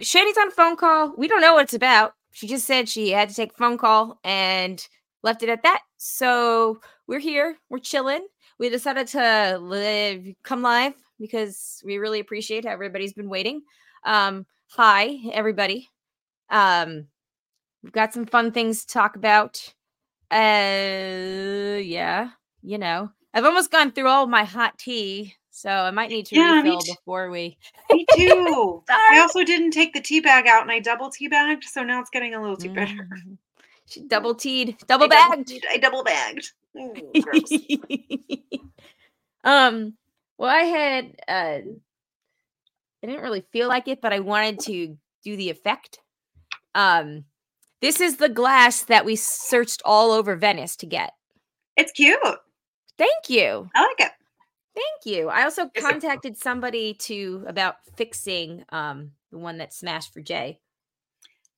Shandy's on a phone call. We don't know what it's about. She just said she had to take a phone call and left it at that. So we're here. We're chilling. We decided to live, come live because we really appreciate how everybody's been waiting. Um, hi, everybody. Um, we've got some fun things to talk about. Uh, yeah, you know, I've almost gone through all my hot tea, so I might need to Yeah, refill before we. Me too. I also didn't take the tea bag out and I double tea bagged, so now it's getting a little too bitter. Mhm. She double teed, double I bagged. I double bagged. Mm, um, well, I had uh I didn't really feel like it, but I wanted to do the effect. Um, this is the glass that we searched all over Venice to get. it's cute. Thank you. I like it. Thank you. I also it- contacted somebody to about fixing um the one that smashed for Jay.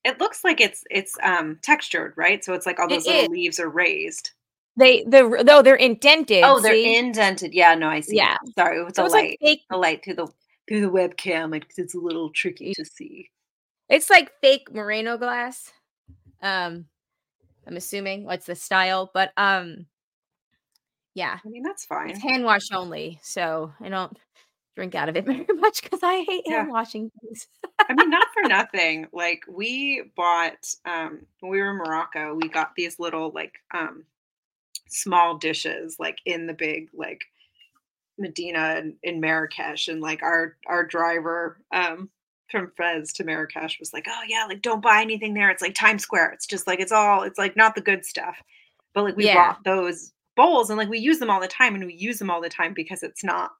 It looks like it's it's um textured, right? So it's like all It those little is. leaves are raised. They the though they're indented. Oh, they're see? indented. Yeah, no, I see. Yeah. Sorry, So the it's light, like fake the light through the through the webcam, it's, it's a little tricky to see. It's like fake Murano glass. Um, I'm assuming what's the style, but um, yeah, I mean, that's fine. it's hand wash only, so I don't drink out of it very much because I hate Yeah. hand washing things. I mean, not for nothing. Like we bought um when we were in Morocco, we got these little like um small dishes like in the big like Medina and in Marrakesh and like our our driver um from Fez to Marrakesh was like, "Oh yeah, like don't buy anything there. It's like Times Square. It's just like it's all it's like not the good stuff." But like we Yeah. bought those bowls and like we use them all the time and we use them all the time because it's not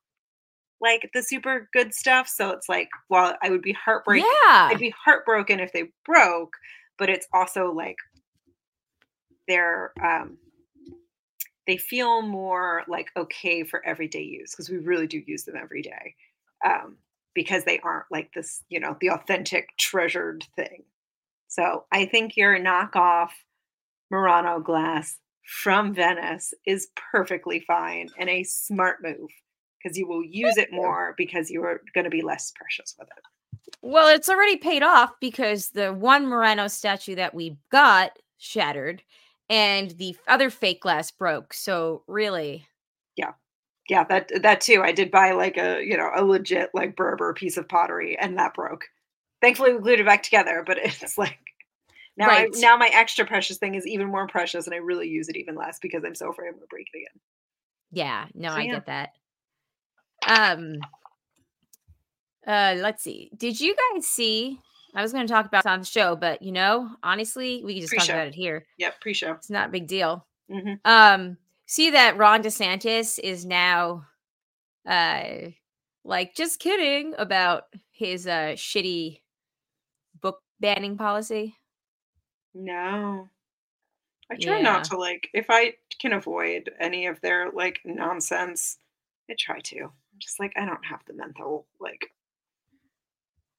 like the super good stuff. So it's like, well, I would be heartbreaking. Yeah, I'd be heartbroken if they broke, but it's also like they're um they feel more like okay for everyday use because we really do use them every day. Um because they aren't like this, you know, the authentic treasured thing. So I think your knockoff Murano glass from Venice is perfectly fine and a smart move because you will use it more because you are going to be less precious with it. well, it's already paid off because the one Murano statue that we got shattered, and the other fake glass broke. So really, Yeah. Yeah, that that too. I did buy like a you know a legit like Berber piece of pottery, and that broke. Thankfully, we glued it back together, but it's like now Right. I, now my extra precious thing is even more precious, and I really use it even less because I'm so afraid I'm going to break it again. Yeah, no, So, I yeah. get that. Um uh let's see. Did you guys see I was going to talk about it on the show, but you know, honestly, we can just talk Pre-show. about it here. Yep, pre-show. It's not a big deal. hmm Um see that Ron DeSantis is now uh like just kidding about his uh shitty book banning policy. No, I try Yeah. not to like if I can avoid any of their like nonsense. I try to. I'm just like I don't have the mental like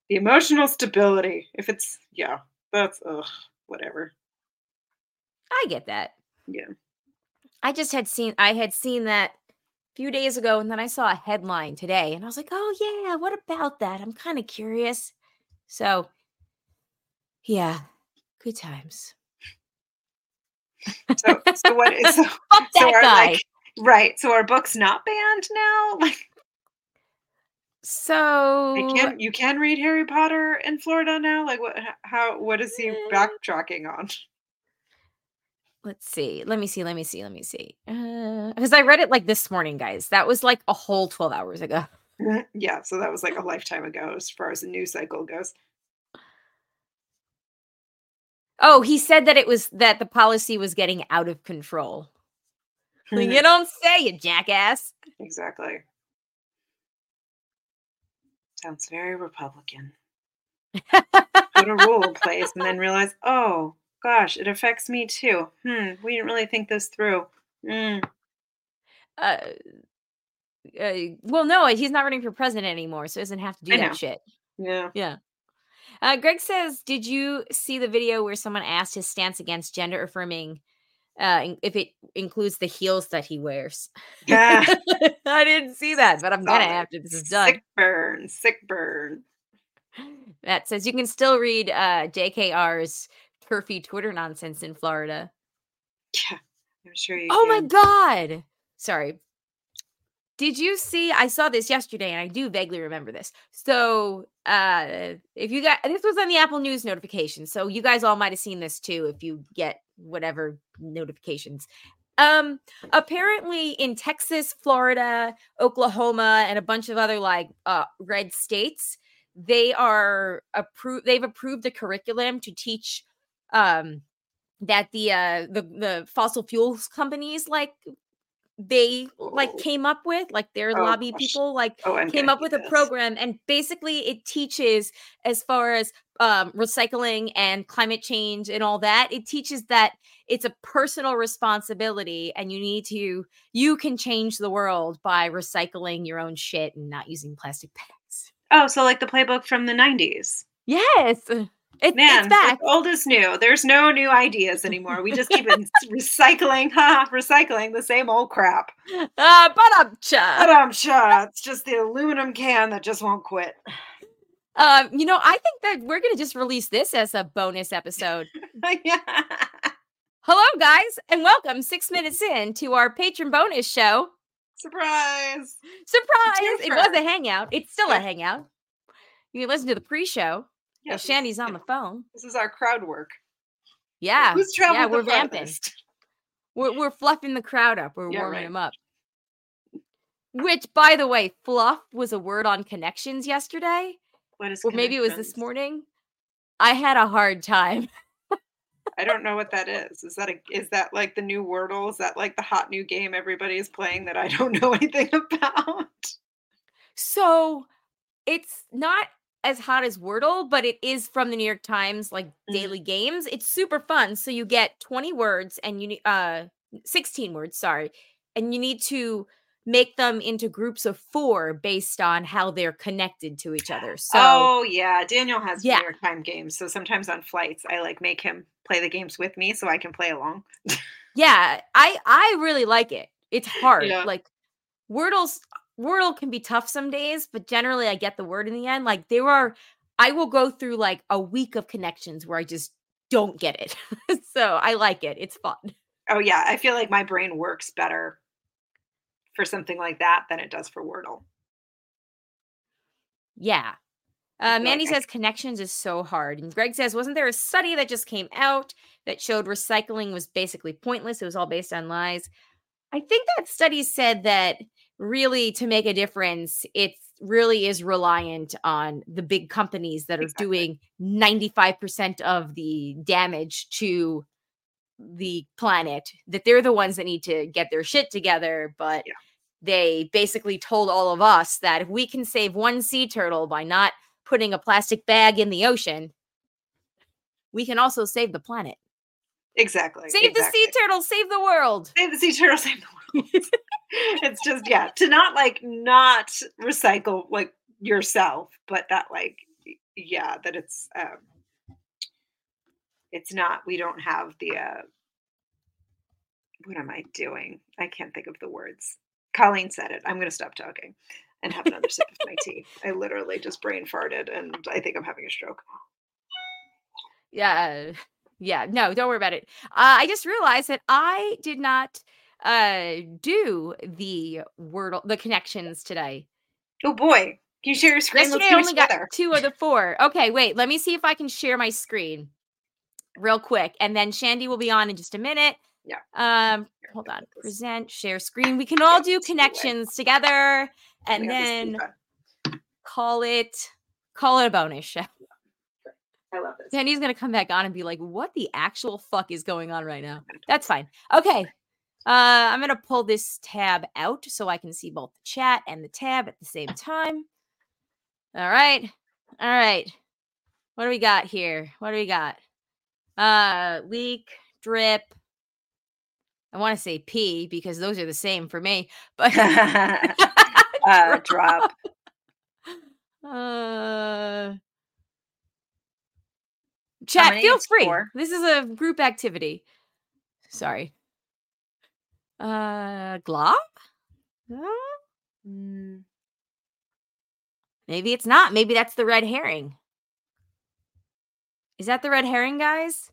the emotional stability. If it's yeah, that's ugh whatever. I get that. Yeah. I just had seen I had seen that a few days ago and then I saw a headline today and I was like, "Oh yeah, what about that? I'm kind of curious." So yeah, good times. So so what is so, Fuck so that are guy. like right? So are books not banned now? Like so you can you can read Harry Potter in Florida now? Like what? How? What is he Eh. backtracking on? let's see. Let me see. Let me see. Let me see. Because I read it like this morning, guys. That was like a whole 12 hours ago. yeah. So that was like a lifetime ago as far as the news cycle goes. Oh, he said that it was that the policy was getting out of control. Mhm. you don't say, you jackass. Exactly. Sounds very Republican. Put a rule in place and then realize, oh gosh, it affects me too. Hmm, we didn't really think this through. Mm. uh, uh, well, no, he's not running for president anymore, so he doesn't have to do that shit. Yeah. Yeah. Uh, Greg says, "Did you see the video where someone asked his stance against gender affirming, uh, if it includes the heels that he wears?" Yeah, I didn't see that, but I'm gonna solid. after this is done. Sick burn, sick burn. That says you can still read uh, JKR's turfy Twitter nonsense in Florida. Yeah, I'm sure you. Oh can. my god! Sorry. Did you see? I saw this yesterday, and I do vaguely remember this. So, uh, if you got this was on the Apple News notification, so you guys all might have seen this too if you get whatever notifications. Um, apparently in Texas, Florida, Oklahoma, and a bunch of other like uh red states, they are approved. They've approved the curriculum to teach um that the uh the the fossil fuels companies like they like Oh. came up with like their Oh, lobby gosh. people like Oh, came up with do a program and basically it teaches as far as um, recycling and climate change and all that it teaches that it's a personal responsibility and you need to you can change the world by recycling your own shit and not using plastic bags Oh, so like the playbook from the 90s. yes it, Man, it's back old is new. There's no new ideas anymore. We just keep in- recycling, ha, recycling the same old crap. uh, but I'm But I'm it's just the aluminum can that just won't quit. um you know i think that we're gonna just release this as a bonus episode yeah. hello guys and welcome six minutes in to our patron bonus show Surprise. Surprise! It was a hangout. It's still a hangout. You can listen to the pre-show. Yeah, Yes, Shandy's on the phone. This is our crowd work. Yeah, Who's traveled yeah, we're vamping. We're we're fluffing the crowd up. We're Yeah, warming right. them up. Which, by the way, fluff was a word on connections yesterday, What is or maybe it was this morning. I had a hard time. I don't know what that is. Is that a is that like the new Wordle? Is that like the hot new game everybody is playing that I don't know anything about? So it's not as hot as Wordle, but it is from the New York Times, like Mhm. daily games. It's super fun. So you get 20 words and you need uh 16 words, sorry. And you need to make them into groups of four based on how they're connected to each other. So oh yeah, Daniel has Yeah. New York Time games. So sometimes on flights, I like make him play the games with me so I can play along. yeah, I I really like it. It's hard. Yeah. Like Wordle's Wordle can be tough some days, but generally I get the word in the end. Like there are I will go through like a week of connections where I just don't get it. so I like it. It's fun. Oh yeah, I feel like my brain works better for something like that than it does for Wordle. Yeah. Uh, Mandy like says connections is so hard. And Greg says, wasn't there a study that just came out that showed recycling was basically pointless? It was all based on lies. I think that study said that really to make a difference, it really is reliant on the big companies that are Exactly. doing 95% of the damage to the planet, that they're the ones that need to get their shit together. But Yeah. they basically told all of us that if we can save one sea turtle by not putting a plastic bag in the ocean, we can also save the planet. Exactly. Save the sea turtle, save the world. Save the sea turtle, save the world. it's just yeah, to not like not recycle like yourself, but that like yeah, that it's um it's not we don't have the uh what am I doing? I can't think of the words. Colleen said it. I'm gonna stop talking and have another sip of my tea. I literally just brain farted and I think I'm having a stroke. Yeah. Yeah. No, don't worry about it. Uh, I just realized that I did not uh do the word the connections today. Oh boy. Can you share your screen? Yesterday I only got two of the four. Okay, wait, let me see if I can share my screen real quick. And then Shandy will be on in just a minute. Yeah. Um, hold on. me put this- Present, share screen. We can all do connections together and have this then call it call it a bonus show. I love this. Shandy's gonna come back on and be like, "What the actual fuck is going on right now?" That's fine. Okay, uh, I'm gonna pull this tab out so I can see both the chat and the tab at the same time. All right, all right. What do we got here? What do we got? Uh, leak, drip. I want to say P because those are the same for me, but uh, drop. Uh, chat, feel free. four. This is a group activity. Sorry. Uh, glob? Uh, Mm, Maybe it's not. Maybe that's the red herring. Is that the red herring guys?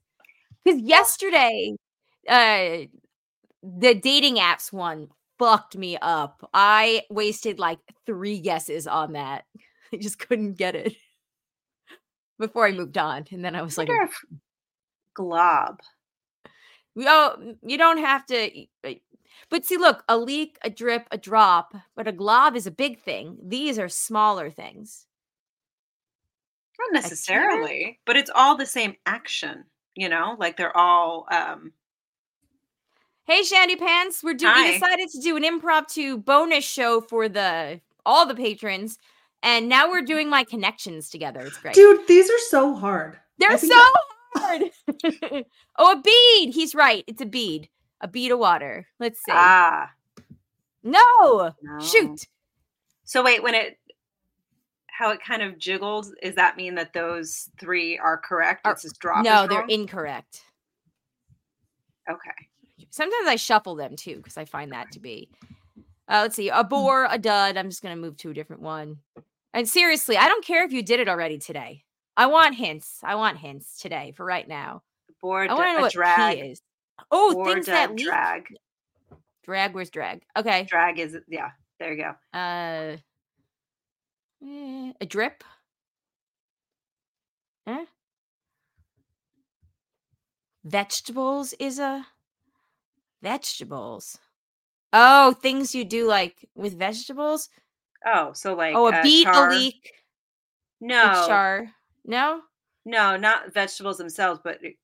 Because yesterday, uh, the dating apps one fucked me up. I wasted like three guesses on that. I just couldn't get it before I moved on, and then I was like, wonder if glob. "Oh, you don't have to." But see, look, a leak, a drip, a drop, but a glob is a big thing. These are smaller things. Not necessarily, but it's all the same action, you know? Like they're all um Hey, Shandy Pants, we're doing. We decided to do an impromptu bonus show for the all the patrons, and now we're doing my connections together. It's great. Dude, these are so hard. They're think so hard. oh, a bead. He's right. It's a bead. A bead of water. Let's see. ah no. no. Shoot. So wait, when it how it kind of jiggles, does that mean that those three are correct? Are- It's just drop. no, they're incorrect. Okay. Sometimes I shuffle them too because I find that to be. Uh, let's see. A Hmm. bore, a dud. I'm just gonna move to a different one. And seriously, I don't care if you did it already today. I want hints. I want hints today for right now. Board I want to know a what drag. P is. Oh, things that a leak. drag. Drag. Where's drag? Okay. Drag is yeah, there you go. Uh, eh, a drip. Eh? Vegetables is a vegetables. Oh, things you do like with vegetables. Oh, so like oh, a uh, beet, char- a leek, a No, char. No, no, not vegetables themselves, but it-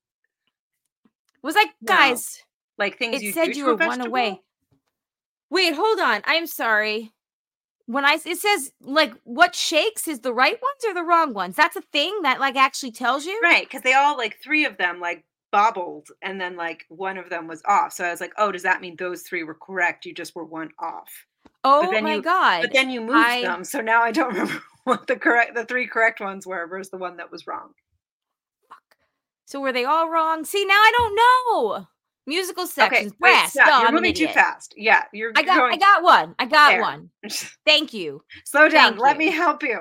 was like No. guys. like things It you said you were one away. Wait, hold on. I'm sorry. When I it says like what shakes is the right ones or the wrong ones. That's a thing that like actually tells you. Right, because they all like three of them like bobbled, and then like one of them was off. So I was like, oh, does that mean those three were correct? You just were one off. Oh my you- god. But then you moved I- them, so now I don't remember what the correct, the three correct ones were versus the one that was wrong. So were they all wrong? See, now I don't know. Musical sections, okay, wait, brass. stop. duh, You're I'm moving too fast. Yeah, you're. I got, I got one. I got There. one. Thank you. Slow down. Thank Let me help you.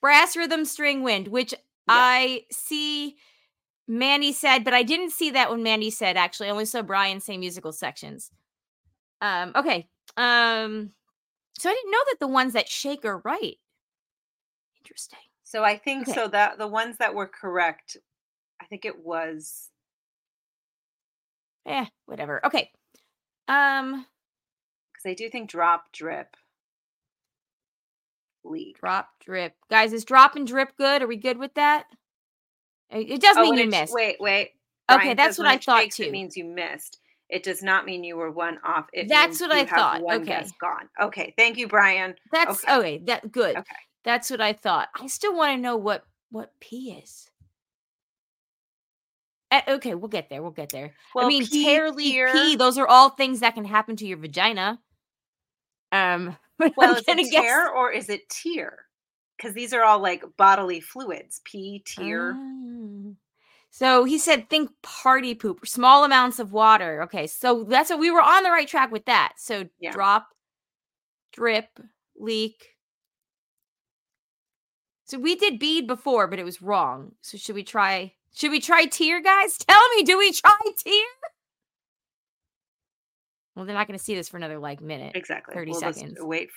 Brass rhythm, string, wind, which I see. Mandy said, but I didn't see that when Mandy said. Actually, I only saw Brian say musical sections. Um. Okay. Um. So I didn't know that the ones that shake are right. Interesting. So I think Okay. so that the ones that were correct, I think it was Eh, whatever. Okay. Um. because I do think drop, drip, leak. Drop, drip. Guys, is drop and drip good? Are we good with that? It does Oh, mean you missed. Wait, wait. Okay, Brian that's what I thought too. It means you missed. It does not mean you were one off. It That's what I thought. Okay. gone. Okay, thank you, Brian. That's okay. okay. That good. Okay. That's what I thought. I still want to know what what P is. Eh, okay, we'll get there. We'll get there. I mean, P tear, leak, pee. Those are all things that can happen to your vagina. Um, Well, I'm is it guess- tear or is it tear? Because these are all like bodily fluids. P, tear. Ah. So he said, think party poop, small amounts of water. Okay, so that's what we were on the right track with that. So Yeah. drop, drip, leak. So we did bead before, but it was wrong. So should we try? Should we try tear, guys? Tell me, do we try tear? Well, they're not going to see this for another like minute. exactly. 30 we'll just seconds. wait.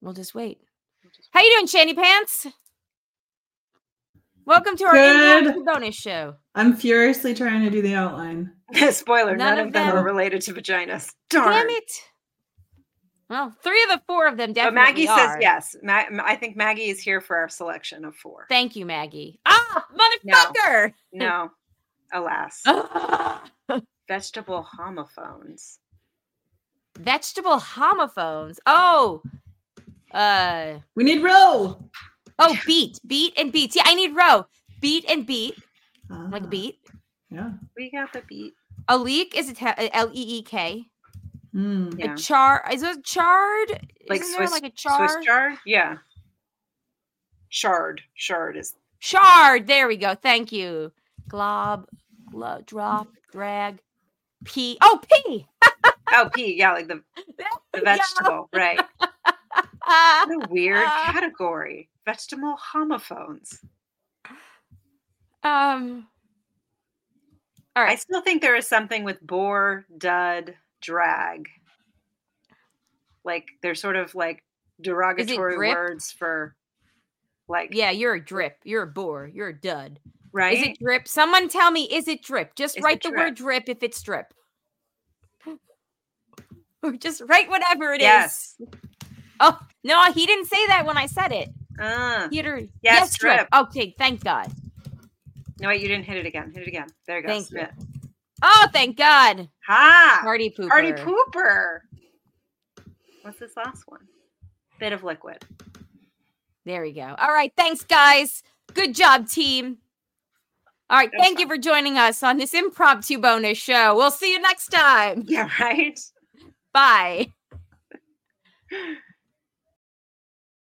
We'll just wait. we'll just How you doing, Shandy Pants? Welcome to our Good. impromptu bonus show. I'm furiously trying to do the outline. Spoiler: None none, of of them, are related to vaginas. Darn. Damn it. Well, three of the four of them definitely. But definitely Maggie says yes. Ma- Ma- I think Maggie is here for our selection of four. Thank you, Maggie. Ah, motherfucker! No, alas. Ah. Vegetable homophones. Vegetable homophones. Oh, uh, We need row. oh, beet, beet, and beets. Yeah, I need row. Beet and beet, like Ah, beet. Yeah. We got the beat. A leek is a L E E K. Mm. Yeah. A char is it charred? Like Isn't there Swiss, like a char? Swiss chard? Yeah. Shard. Shard is Shard. There we go. Thank you. Glob, glob, drop, drag, pea. Oh, pea. oh pea, yeah, like the, the Yeah. vegetable, right. Ah. What a weird Ah. category. Vegetable homophones. Um. All I still think there is something with bore, dud, drag. Like they're sort of like derogatory words for like Yeah, you're a drip. You're a bore. You're a dud. right. Is it drip? Someone tell me, is it drip? Just Is write the word drip if it's drip. Or just write whatever it is. Yes. Oh no, he didn't say that when I said it. Uh, He had a- Yes, drip. Okay, thank God. no, wait, you didn't hit it again. Hit it again. There you go. Thank you. Oh, thank God. Ha! Party pooper. Party pooper. What's this last one? Bit of liquid. There we go. All right, thanks, guys. Good job, team. All right, thank you for joining us on this impromptu bonus show. We'll see you next time. Yeah, right. Bye.